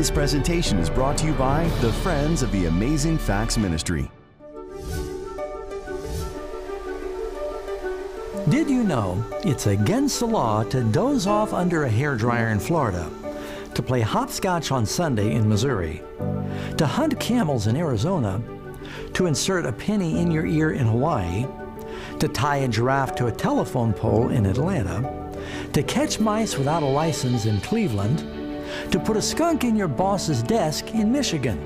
This presentation is brought to you by the Friends of the Amazing Facts Ministry. Did you know it's against the law to doze off under a hairdryer in Florida, to play hopscotch on Sunday in Missouri, to hunt camels in Arizona, to insert a penny in your ear in Hawaii, to tie a giraffe to a telephone pole in Atlanta, to catch mice without a license in Cleveland, to put a skunk in your boss's desk in Michigan,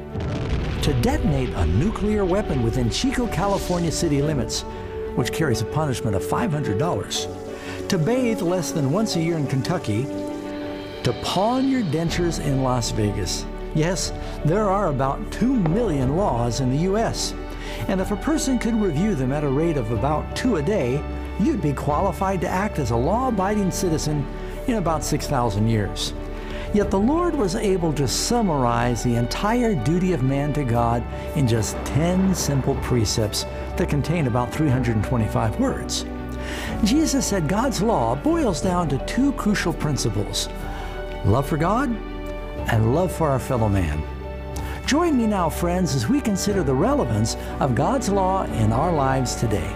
to detonate a nuclear weapon within Chico, California city limits, which carries a punishment of $500, to bathe less than once a year in Kentucky, to pawn your dentures in Las Vegas. Yes, there are about 2 million laws in the U.S. And if a person could review them at a rate of about two a day, you'd be qualified to act as a law abiding citizen in about 6,000 years. Yet the Lord was able to summarize the entire duty of man to God in just 10 simple precepts that contain about 325 words. Jesus said God's law boils down to two crucial principles love for God and love for our fellow man. Join me now, friends, as we consider the relevance of God's law in our lives today.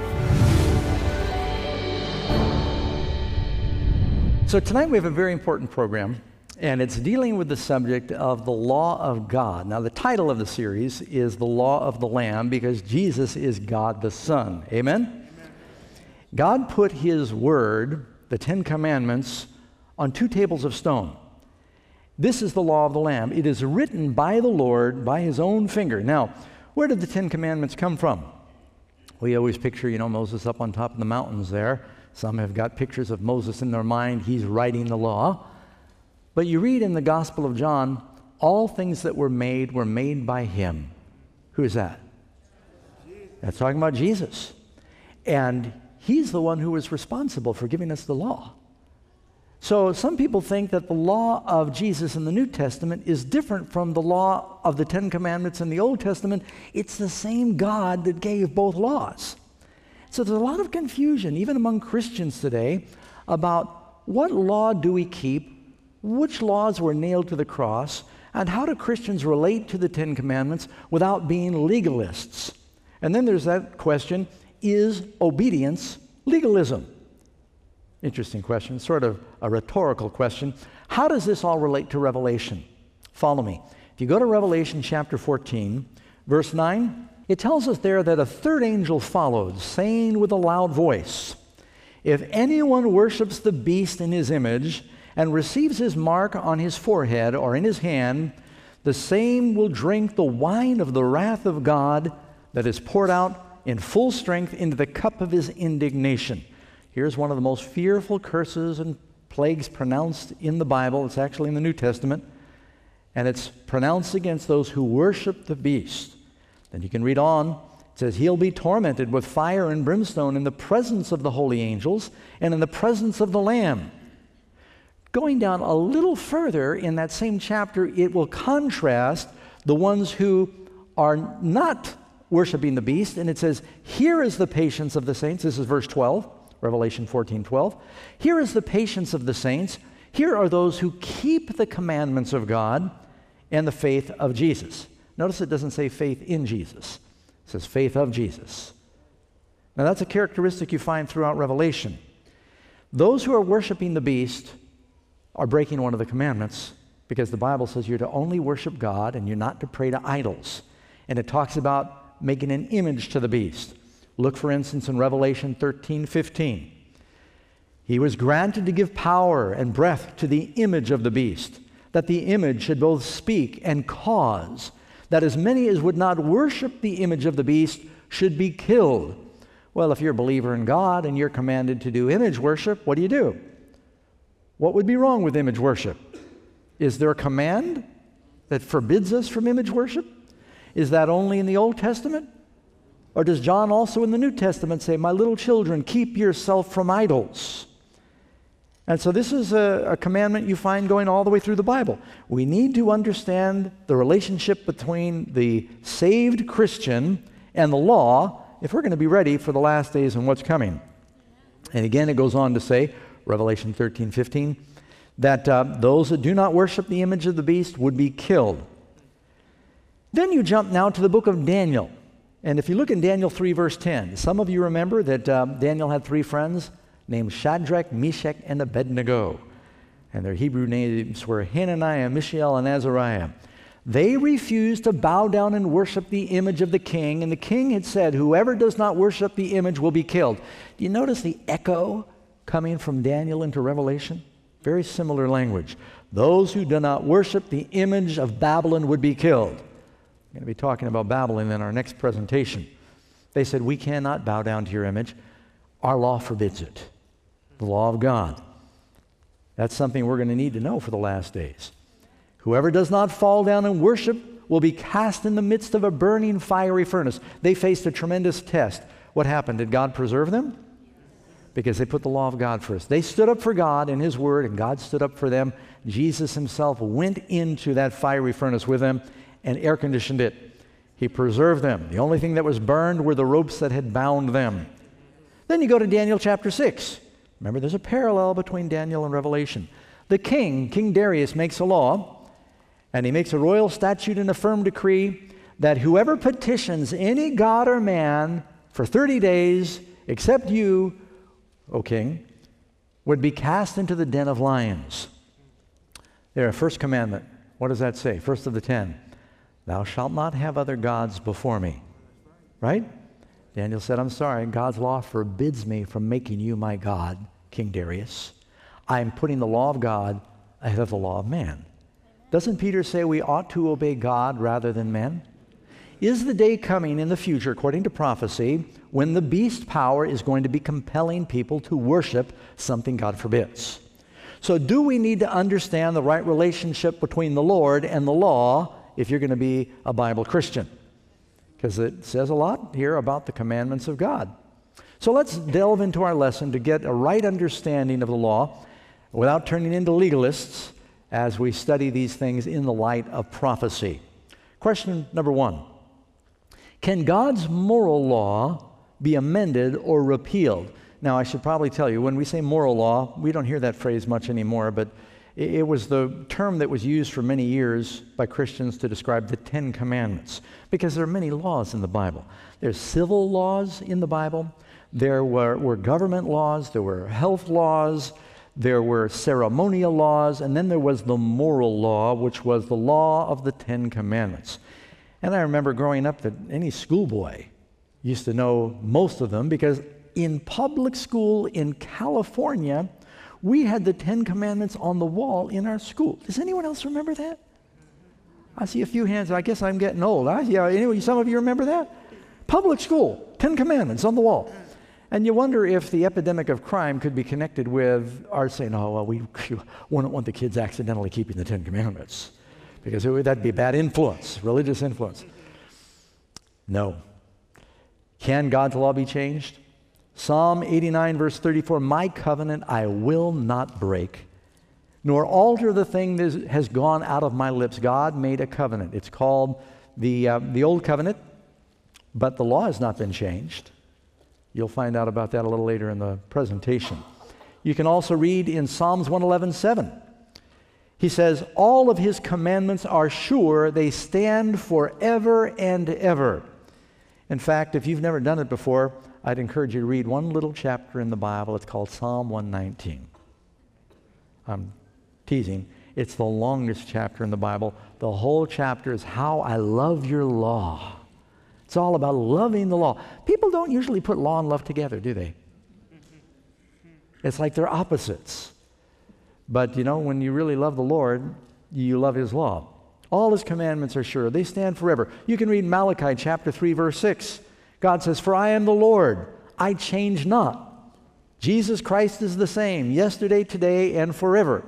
So, tonight we have a very important program, and it's dealing with the subject of the law of God. Now, the title of the series is The Law of the Lamb because Jesus is God the Son. Amen? Amen. God put His Word, the Ten Commandments, on two tables of stone. This is the law of the Lamb. It is written by the Lord by His own finger. Now, where did the Ten Commandments come from? We always picture, you know, Moses up on top of the mountains there some have got pictures of Moses in their mind. He's writing the law. But you read in the Gospel of John, all things that were made were made by him. Who is that? That's talking about Jesus. And he's the one who was responsible for giving us the law. So some people think that the law of Jesus in the New Testament is different from the law of the Ten Commandments in the Old Testament. It's the same God that gave both laws. So there's a lot of confusion, even among Christians today, about what law do we keep, which laws were nailed to the cross, and how do Christians relate to the Ten Commandments without being legalists? And then there's that question is obedience legalism? Interesting question, sort of a rhetorical question. How does this all relate to Revelation? Follow me. If you go to Revelation chapter 14, verse 9, it tells us there that a third angel followed, saying with a loud voice, If anyone worships the beast in his image and receives his mark on his forehead or in his hand, the same will drink the wine of the wrath of God that is poured out in full strength into the cup of his indignation. Here's one of the most fearful curses and plagues pronounced in the Bible. It's actually in the New Testament. And it's pronounced against those who worship the beast. Then you can read on. It says, He'll be tormented with fire and brimstone in the presence of the holy angels and in the presence of the Lamb. Going down a little further in that same chapter, it will contrast the ones who are not worshiping the beast. And it says, Here is the patience of the saints. This is verse 12, Revelation 14 12. Here is the patience of the saints. Here are those who keep the commandments of God and the faith of Jesus. Notice it doesn't say faith in Jesus, it says faith of Jesus. Now, that's a characteristic you find throughout Revelation. Those who are worshiping the beast are breaking one of the commandments because the Bible says you're to only worship God and you're not to pray to idols. And it talks about making an image to the beast. Look, for instance, in Revelation 13 15. He was granted to give power and breath to the image of the beast, that the image should both speak and cause that as many as would not worship the image of the beast should be killed. Well, if you're a believer in God and you're commanded to do image worship, what do you do? What would be wrong with image worship? Is there a command that forbids us from image worship? Is that only in the Old Testament? Or does John also in the New Testament say, My little children, keep yourself from idols? And so, this is a, a, commandment you find going all the way through the Bible. We need to understand the relationship between the saved Christian and the law if we're going to be ready for the last days and what's coming. And again, it goes on to say, Revelation 13 15, that uh, those that do not worship the image of the beast would be killed. Then you jump now to the book of Daniel. And if you look in Daniel 3, verse 10, some of you remember that uh, Daniel had three friends named Shadrach, Meshach, and Abednego. And their Hebrew names were Hananiah, Mishael, and Azariah. They refused to bow down and worship the image of the king, and the king had said, Whoever does not worship the image will be killed. Do you notice the echo coming from Daniel into Revelation? Very similar language. Those who do not worship the image of Babylon would be killed. We're going to be talking about Babylon in our next presentation. They said, We cannot bow down to your image. Our law forbids it. The law of God. That's something we're going to need to know for the last days. Whoever does not fall down and worship will be cast in the midst of a burning fiery furnace. They faced a tremendous test. What happened? Did God preserve them? Because they put the law of God first. They stood up for God and His Word, and God stood up for them. Jesus Himself went into that fiery furnace with them and air conditioned it. He preserved them. The only thing that was burned were the ropes that had bound them. Then you go to Daniel chapter 6. Remember, there's a parallel between Daniel and Revelation. The king, King Darius, makes a law, and he makes a royal statute and a firm decree that whoever petitions any god or man for 30 days, except you, O king, would be cast into the den of lions. There, first commandment. What does that say? First of the ten. Thou shalt not have other gods before me. Right? Daniel said, I'm sorry, God's law forbids me from making you my God, King Darius. I'm putting the law of God ahead of the law of man. Doesn't Peter say we ought to obey God rather than men? Is the day coming in the future, according to prophecy, when the beast power is going to be compelling people to worship something God forbids? So, do we need to understand the right relationship between the Lord and the law if you're going to be a Bible Christian? because it says a lot here about the commandments of God. So let's delve into our lesson to get a right understanding of the law without turning into legalists as we study these things in the light of prophecy. Question number one Can God's moral law be amended or repealed? Now, I should probably tell you, when we say moral law, we don't hear that phrase much anymore, but it was the term that was used for many years by Christians to describe the Ten Commandments because there are many laws in the Bible. There's civil laws in the Bible, there were, were government laws, there were health laws, there were ceremonial laws, and then there was the moral law, which was the law of the Ten Commandments. And I remember growing up that any schoolboy used to know most of them because in public school in California, we had the Ten Commandments on the wall in our school. Does anyone else remember that? I see a few hands. I guess I'm getting old. I, yeah, anyway, some of you remember that? Public school, Ten Commandments on the wall. And you wonder if the epidemic of crime could be connected with our saying, oh, well, we wouldn't want the kids accidentally keeping the Ten Commandments because would, that'd be bad influence, religious influence. No. Can God's law be changed? Psalm 89, verse 34 My covenant I will not break, nor alter the thing that has gone out of my lips. God made a covenant. It's called the, uh, the Old Covenant, but the law has not been changed. You'll find out about that a little later in the presentation. You can also read in Psalms 111, 7. He says, All of his commandments are sure, they stand forever and ever. In fact, if you've never done it before, I'd encourage you to read one little chapter in the Bible. It's called Psalm 119. I'm teasing. It's the longest chapter in the Bible. The whole chapter is how I love your law. It's all about loving the law. People don't usually put law and love together, do they? It's like they're opposites. But you know, when you really love the Lord, you love his law. All his commandments are sure, they stand forever. You can read Malachi chapter 3, verse 6. God says, For I am the Lord, I change not. Jesus Christ is the same yesterday, today, and forever.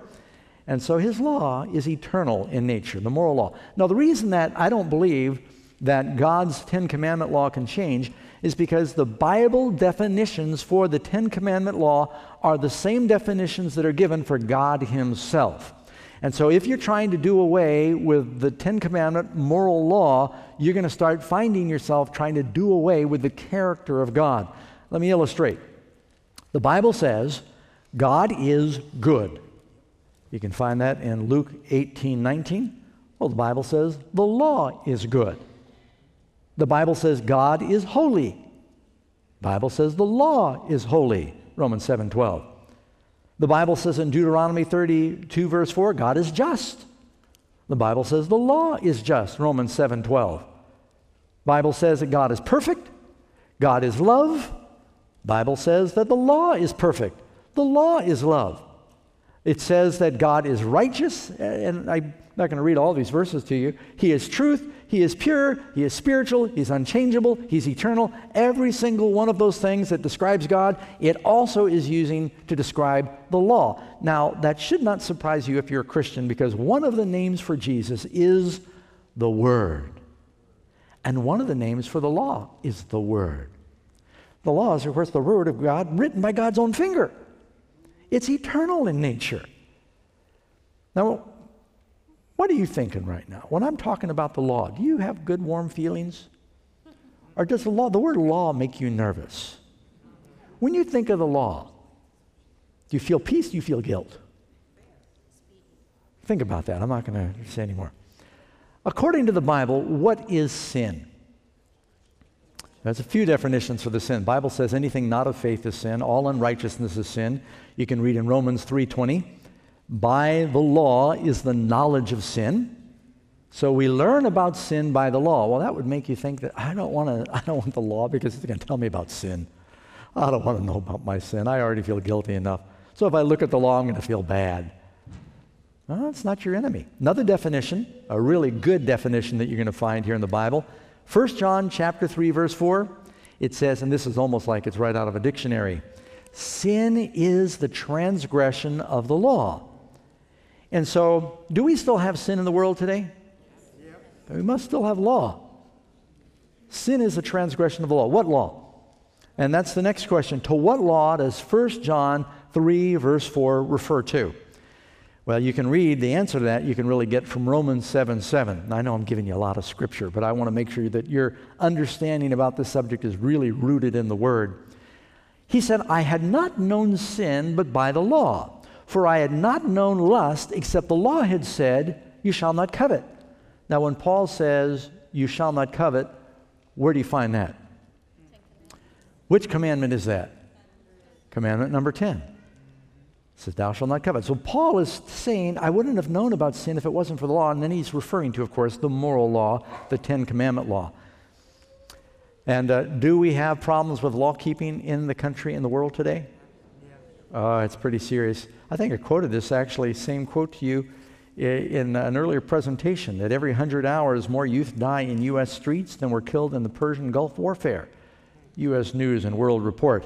And so his law is eternal in nature, the moral law. Now, the reason that I don't believe that God's Ten Commandment law can change is because the Bible definitions for the Ten Commandment law are the same definitions that are given for God Himself. And so, if you're trying to do away with the Ten Commandment moral law, you're going to start finding yourself trying to do away with the character of God. Let me illustrate. The Bible says God is good. You can find that in Luke 18 19. Well, the Bible says the law is good. The Bible says God is holy. The Bible says the law is holy. Romans 7 12. The Bible says in Deuteronomy 32, verse 4, God is just. The Bible says the law is just. Romans 7 12. Bible says that God is perfect. God is love. Bible says that the law is perfect. The law is love. It says that God is righteous, and I'm not going to read all these verses to you. He is truth, He is pure, He is spiritual, He's unchangeable, He's eternal. Every single one of those things that describes God, it also is using to describe the law. Now, that should not surprise you if you're a Christian, because one of the names for Jesus is the Word. And one of the names for the law is the Word. The law is, of course, the Word of God written by God's own finger. It's eternal in nature. Now, what are you thinking right now? When I'm talking about the law, do you have good, warm feelings? Or does the law, the word law, make you nervous? When you think of the law, do you feel peace? Do you feel guilt? Think about that. I'm not going to say anymore. According to the Bible, what is sin? There's a few definitions for the sin. Bible says anything not of faith is sin. All unrighteousness is sin. You can read in Romans 3:20, by the law is the knowledge of sin. So we learn about sin by the law. Well, that would make you think that I don't want to I don't want the law because it's going to tell me about sin. I don't want to know about my sin. I already feel guilty enough. So if I look at the law, I'm going to feel bad. Well, it's not your enemy. Another definition, a really good definition that you're going to find here in the Bible, 1 John chapter 3 verse 4, it says, and this is almost like it's right out of a dictionary, sin is the transgression of the law. And so, do we still have sin in the world today? Yep. We must still have law. Sin is a transgression of the law. What law? And that's the next question. To what law does 1 John 3, verse 4 refer to? Well, you can read the answer to that, you can really get from Romans 7 7. I know I'm giving you a lot of scripture, but I want to make sure that your understanding about this subject is really rooted in the Word. He said, I had not known sin but by the law, for I had not known lust except the law had said, You shall not covet. Now, when Paul says, You shall not covet, where do you find that? Which commandment is that? Commandment number 10 says, Thou shalt not covet. So Paul is saying, I wouldn't have known about sin if it wasn't for the law. And then he's referring to, of course, the moral law, the Ten Commandment law. And uh, do we have problems with law keeping in the country, in the world today? Uh, it's pretty serious. I think I quoted this actually, same quote to you in an earlier presentation that every 100 hours more youth die in U.S. streets than were killed in the Persian Gulf warfare. U.S. News and World Report.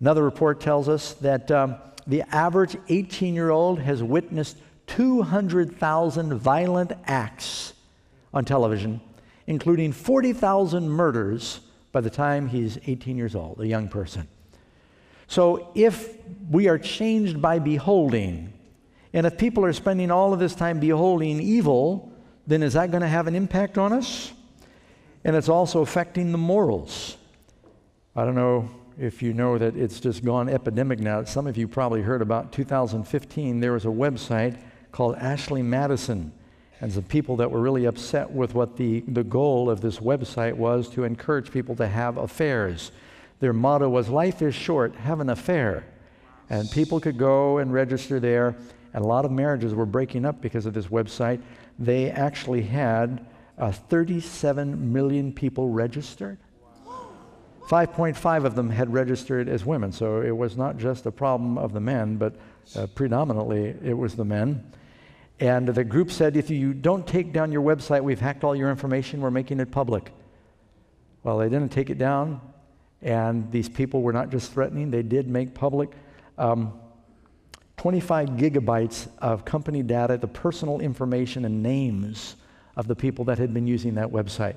Another report tells us that um, the average 18 year old has witnessed 200,000 violent acts on television, including 40,000 murders by the time he's 18 years old, a young person. So if we are changed by beholding, and if people are spending all of this time beholding evil, then is that going to have an impact on us? And it's also affecting the morals. I don't know if you know that it's just gone epidemic now. Some of you probably heard about 2015. There was a website called Ashley Madison, and some people that were really upset with what the, the goal of this website was to encourage people to have affairs. Their motto was, Life is short, have an affair. And people could go and register there, and a lot of marriages were breaking up because of this website. They actually had uh, 37 million people registered. 5.5 of them had registered as women, so it was not just a problem of the men, but uh, predominantly it was the men. And the group said, if you don't take down your website, we've hacked all your information, we're making it public. Well, they didn't take it down, and these people were not just threatening, they did make public um, 25 gigabytes of company data, the personal information and names of the people that had been using that website.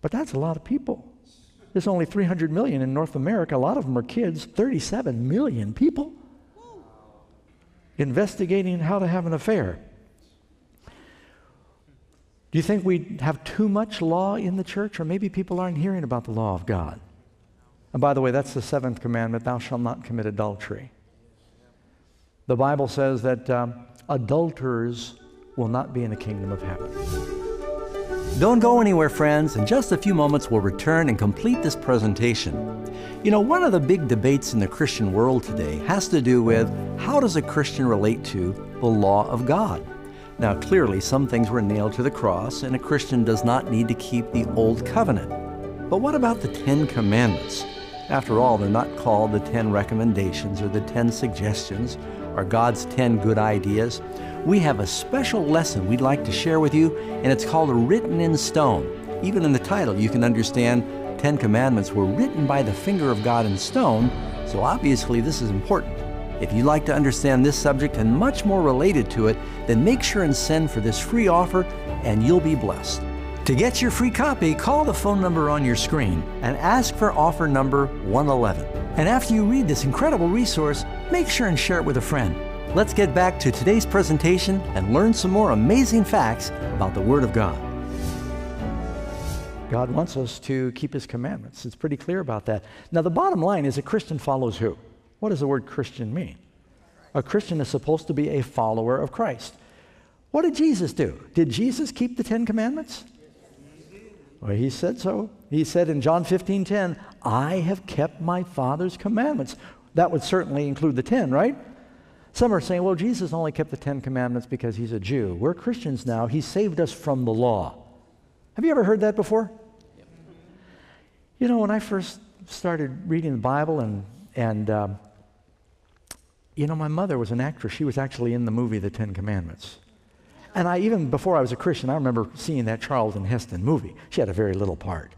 But that's a lot of people. There's only 300 million in North America. A lot of them are kids, 37 million people investigating how to have an affair. Do you think we have too much law in the church, or maybe people aren't hearing about the law of God? And by the way, that's the seventh commandment thou shalt not commit adultery. The Bible says that um, adulterers will not be in the kingdom of heaven. Don't go anywhere, friends. In just a few moments, we'll return and complete this presentation. You know, one of the big debates in the Christian world today has to do with how does a Christian relate to the law of God? Now, clearly, some things were nailed to the cross, and a Christian does not need to keep the Old Covenant. But what about the Ten Commandments? After all, they're not called the Ten Recommendations or the Ten Suggestions or God's Ten Good Ideas we have a special lesson we'd like to share with you, and it's called Written in Stone. Even in the title, you can understand Ten Commandments were written by the finger of God in stone, so obviously this is important. If you'd like to understand this subject and much more related to it, then make sure and send for this free offer, and you'll be blessed. To get your free copy, call the phone number on your screen and ask for offer number 111. And after you read this incredible resource, make sure and share it with a friend. Let's get back to today's presentation and learn some more amazing facts about the Word of God. God wants us to keep His commandments. It's pretty clear about that. Now, the bottom line is a Christian follows who? What does the word Christian mean? A Christian is supposed to be a follower of Christ. What did Jesus do? Did Jesus keep the Ten Commandments? Well, he said so. He said in John 15 10, I have kept my Father's commandments. That would certainly include the 10, right? Some are saying, well, Jesus only kept the Ten Commandments because he's a Jew. We're Christians now. He saved us from the law. Have you ever heard that before? Yep. You know, when I first started reading the Bible, and, and um, you know, my mother was an actress. She was actually in the movie The Ten Commandments. And I, even before I was a Christian, I remember seeing that Charlton Heston movie. She had a very little part.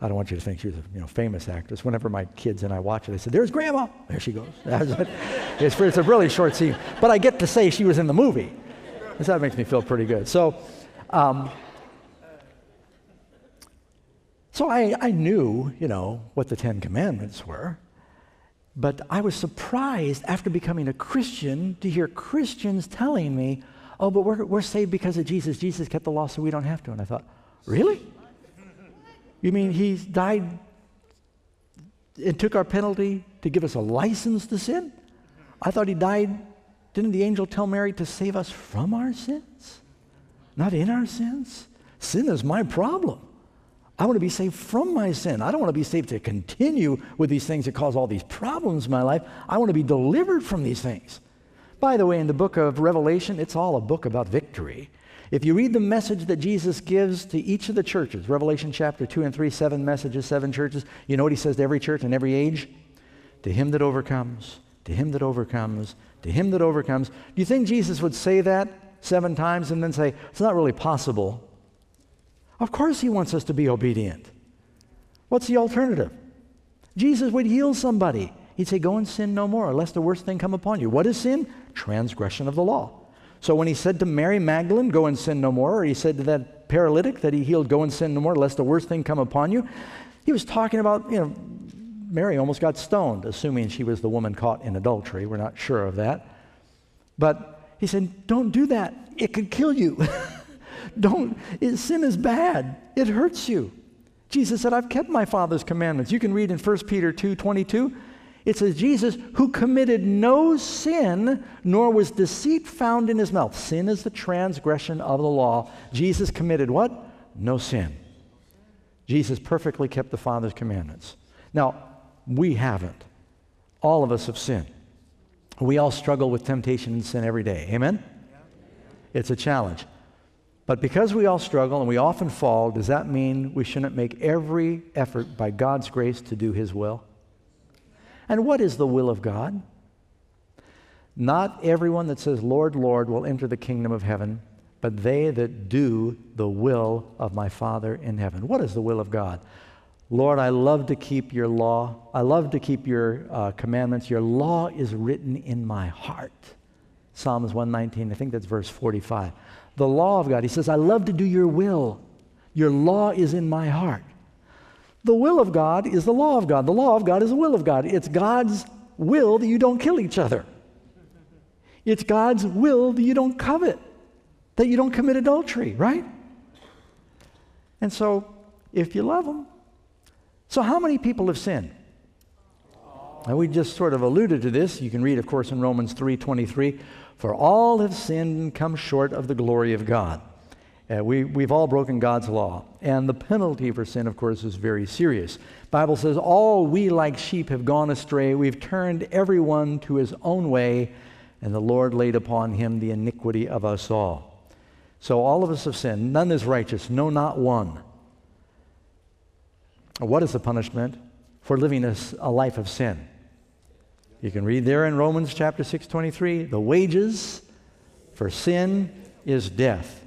I don't want you to think she's a you know, famous actress. Whenever my kids and I watch it, I said, There's Grandma. There she goes. it's, it's a really short scene. But I get to say she was in the movie. So that makes me feel pretty good. So, um, so I, I knew, you know, what the Ten Commandments were. But I was surprised after becoming a Christian to hear Christians telling me, oh, but we're, we're saved because of Jesus. Jesus kept the law so we don't have to. And I thought, really? You mean he died and took our penalty to give us a license to sin? I thought he died. Didn't the angel tell Mary to save us from our sins? Not in our sins? Sin is my problem. I want to be saved from my sin. I don't want to be saved to continue with these things that cause all these problems in my life. I want to be delivered from these things. By the way, in the book of Revelation, it's all a book about victory. If you read the message that Jesus gives to each of the churches, Revelation chapter 2 and 3, seven messages, seven churches, you know what he says to every church in every age? To him that overcomes, to him that overcomes, to him that overcomes. Do you think Jesus would say that seven times and then say, it's not really possible? Of course, he wants us to be obedient. What's the alternative? Jesus would heal somebody. He'd say, Go and sin no more, lest the worst thing come upon you. What is sin? Transgression of the law. So when he said to Mary Magdalene, Go and sin no more, or he said to that paralytic that he healed, Go and sin no more, lest the worst thing come upon you, he was talking about, you know, Mary almost got stoned, assuming she was the woman caught in adultery. We're not sure of that. But he said, Don't do that. It could kill you. Don't, it, sin is bad. It hurts you. Jesus said, I've kept my Father's commandments. You can read in 1 Peter 2 22. It says, Jesus, who committed no sin, nor was deceit found in his mouth. Sin is the transgression of the law. Jesus committed what? No sin. Jesus perfectly kept the Father's commandments. Now, we haven't. All of us have sinned. We all struggle with temptation and sin every day. Amen? It's a challenge. But because we all struggle and we often fall, does that mean we shouldn't make every effort by God's grace to do His will? And what is the will of God? Not everyone that says, Lord, Lord, will enter the kingdom of heaven, but they that do the will of my Father in heaven. What is the will of God? Lord, I love to keep your law. I love to keep your uh, commandments. Your law is written in my heart. Psalms 119, I think that's verse 45. The law of God. He says, I love to do your will. Your law is in my heart. The will of God is the law of God. The law of God is the will of God. It's God's will that you don't kill each other. It's God's will that you don't covet, that you don't commit adultery, right? And so, if you love Him, so how many people have sinned? And we just sort of alluded to this. You can read, of course, in Romans 3:23, "For all have sinned and come short of the glory of God." Uh, we, we've all broken God's law. And the penalty for sin, of course, is very serious. Bible says, All we like sheep have gone astray. We've turned everyone to his own way, and the Lord laid upon him the iniquity of us all. So all of us have sinned. None is righteous, no, not one. What is the punishment for living a, a life of sin? You can read there in Romans chapter 6, 23, the wages for sin is death.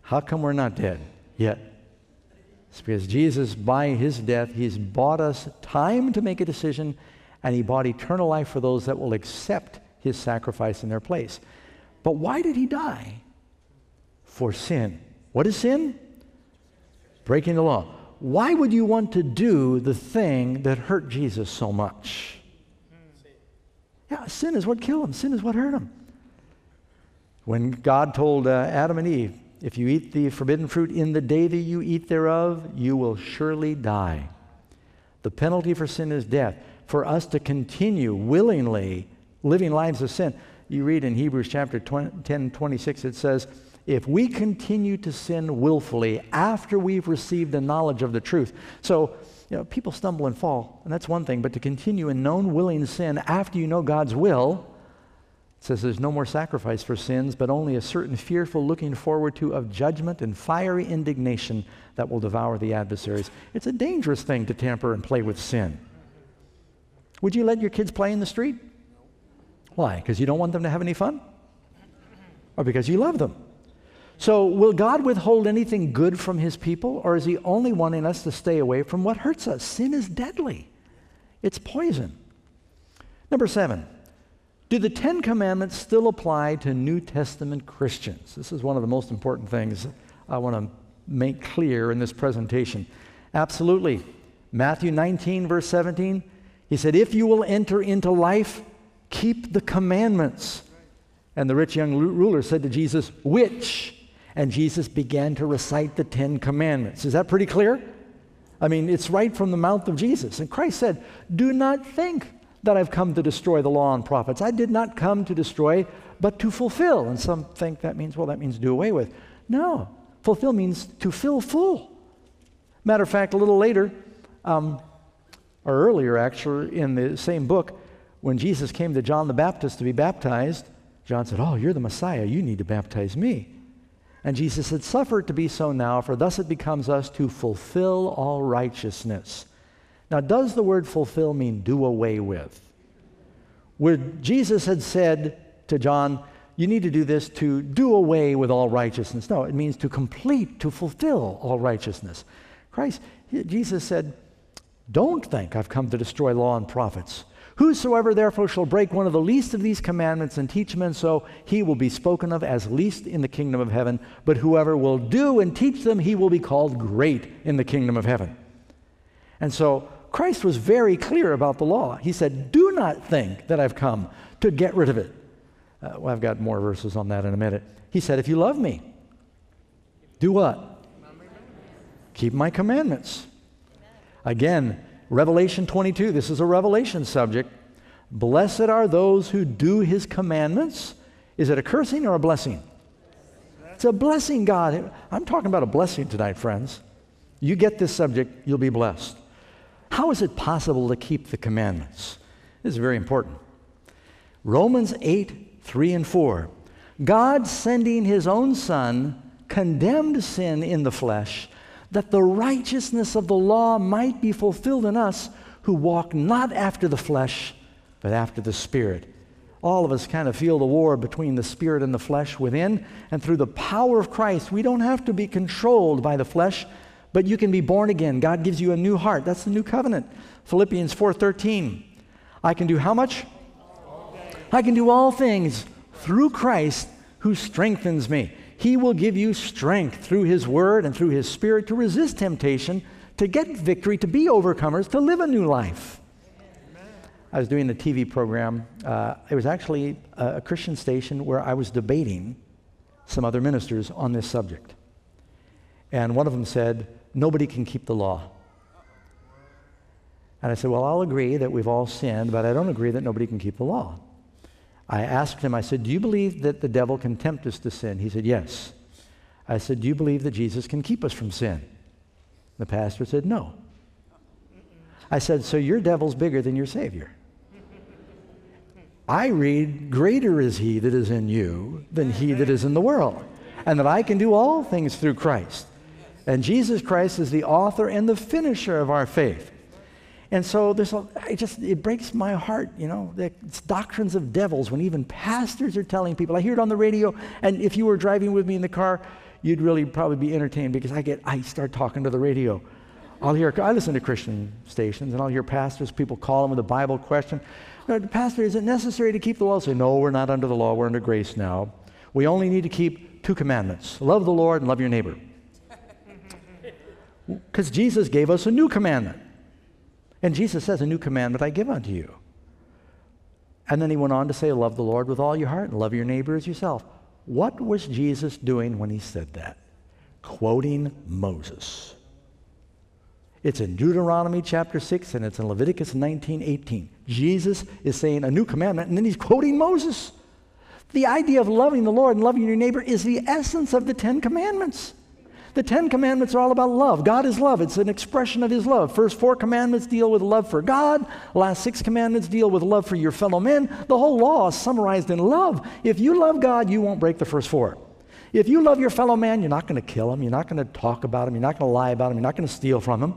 How come we're not dead yet? It's because Jesus, by his death, he's bought us time to make a decision, and he bought eternal life for those that will accept his sacrifice in their place. But why did he die? For sin. What is sin? Breaking the law. Why would you want to do the thing that hurt Jesus so much? Yeah, sin is what killed him. Sin is what hurt him. When God told uh, Adam and Eve, if you eat the forbidden fruit in the day that you eat thereof, you will surely die. The penalty for sin is death. For us to continue willingly living lives of sin, you read in Hebrews chapter 20, 10 26, it says, If we continue to sin willfully after we've received the knowledge of the truth. So, you know, people stumble and fall, and that's one thing, but to continue in known willing sin after you know God's will, it says there's no more sacrifice for sins, but only a certain fearful looking forward to of judgment and fiery indignation that will devour the adversaries. It's a dangerous thing to tamper and play with sin. Would you let your kids play in the street? Why? Because you don't want them to have any fun? Or because you love them? So, will God withhold anything good from his people, or is he only wanting us to stay away from what hurts us? Sin is deadly, it's poison. Number seven, do the Ten Commandments still apply to New Testament Christians? This is one of the most important things I want to make clear in this presentation. Absolutely. Matthew 19, verse 17, he said, If you will enter into life, keep the commandments. And the rich young ruler said to Jesus, Which? And Jesus began to recite the Ten Commandments. Is that pretty clear? I mean, it's right from the mouth of Jesus. And Christ said, Do not think that I've come to destroy the law and prophets. I did not come to destroy, but to fulfill. And some think that means, well, that means do away with. No, fulfill means to fill full. Matter of fact, a little later, um, or earlier actually, in the same book, when Jesus came to John the Baptist to be baptized, John said, Oh, you're the Messiah. You need to baptize me. And Jesus said, Suffer it to be so now, for thus it becomes us to fulfill all righteousness. Now, does the word fulfill mean do away with? Where Jesus had said to John, you need to do this to do away with all righteousness. No, it means to complete, to fulfill all righteousness. Christ, Jesus said, Don't think I've come to destroy law and prophets. Whosoever therefore shall break one of the least of these commandments and teach men so, he will be spoken of as least in the kingdom of heaven. But whoever will do and teach them, he will be called great in the kingdom of heaven. And so Christ was very clear about the law. He said, Do not think that I've come to get rid of it. Uh, well, I've got more verses on that in a minute. He said, If you love me, do what? Keep my commandments. Again, Revelation 22, this is a revelation subject. Blessed are those who do his commandments. Is it a cursing or a blessing? It's a blessing, God. I'm talking about a blessing tonight, friends. You get this subject, you'll be blessed. How is it possible to keep the commandments? This is very important. Romans 8, 3 and 4. God sending his own Son condemned sin in the flesh, that the righteousness of the law might be fulfilled in us who walk not after the flesh, but after the Spirit. All of us kind of feel the war between the spirit and the flesh within, and through the power of Christ, we don't have to be controlled by the flesh, but you can be born again. God gives you a new heart. That's the new covenant. Philippians 4:13. I can do how much? I can do all things through Christ who strengthens me. He will give you strength through his word and through his spirit to resist temptation, to get victory, to be overcomers, to live a new life. I was doing a TV program. Uh, it was actually a, a Christian station where I was debating some other ministers on this subject. And one of them said, Nobody can keep the law. And I said, Well, I'll agree that we've all sinned, but I don't agree that nobody can keep the law. I asked him, I said, Do you believe that the devil can tempt us to sin? He said, Yes. I said, Do you believe that Jesus can keep us from sin? The pastor said, No. I said, So your devil's bigger than your Savior. I read, Greater is he that is in you than he that is in the world, and that I can do all things through Christ. And Jesus Christ is the author and the finisher of our faith. And so there's just, it breaks my heart, you know, it's doctrines of devils when even pastors are telling people. I hear it on the radio, and if you were driving with me in the car, you'd really probably be entertained because I get, I start talking to the radio. I'll hear, I listen to Christian stations, and I'll hear pastors, people call them with a Bible question. Pastor, is it necessary to keep the law? I say, no, we're not under the law, we're under grace now. We only need to keep two commandments love the Lord and love your neighbor. Because Jesus gave us a new commandment. And Jesus says, A new commandment I give unto you. And then he went on to say, Love the Lord with all your heart and love your neighbor as yourself. What was Jesus doing when he said that? Quoting Moses. It's in Deuteronomy chapter 6 and it's in Leviticus 19 18. Jesus is saying a new commandment and then he's quoting Moses. The idea of loving the Lord and loving your neighbor is the essence of the Ten Commandments. The Ten Commandments are all about love. God is love. It's an expression of His love. First four commandments deal with love for God. Last six commandments deal with love for your fellow men. The whole law is summarized in love. If you love God, you won't break the first four. If you love your fellow man, you're not going to kill him. You're not going to talk about him. You're not going to lie about him. You're not going to steal from him.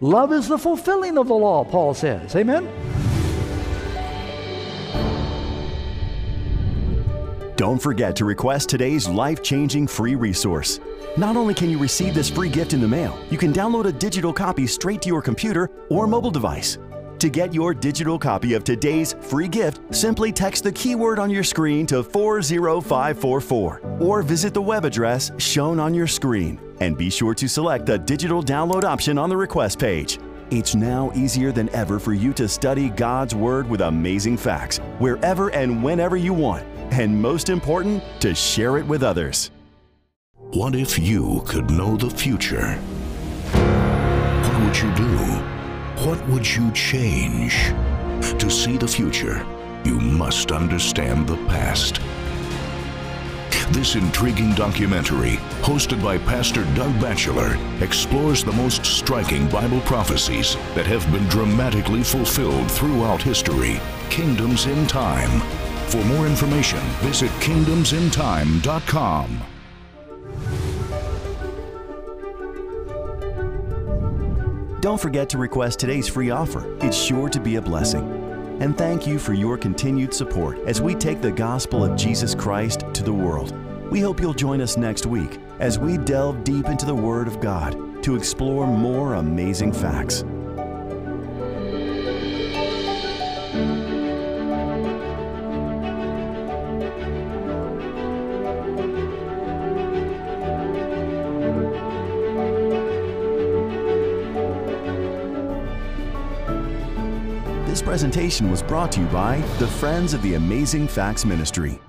Love is the fulfilling of the law, Paul says. Amen? Don't forget to request today's life changing free resource. Not only can you receive this free gift in the mail, you can download a digital copy straight to your computer or mobile device. To get your digital copy of today's free gift, simply text the keyword on your screen to 40544 or visit the web address shown on your screen. And be sure to select the digital download option on the request page. It's now easier than ever for you to study God's Word with amazing facts wherever and whenever you want. And most important, to share it with others. What if you could know the future? What would you do? What would you change? To see the future, you must understand the past. This intriguing documentary, hosted by Pastor Doug Batchelor, explores the most striking Bible prophecies that have been dramatically fulfilled throughout history. Kingdoms in Time. For more information, visit kingdomsintime.com. Don't forget to request today's free offer. It's sure to be a blessing. And thank you for your continued support as we take the gospel of Jesus Christ to the world. We hope you'll join us next week as we delve deep into the Word of God to explore more amazing facts. Presentation was brought to you by the Friends of the Amazing Facts Ministry.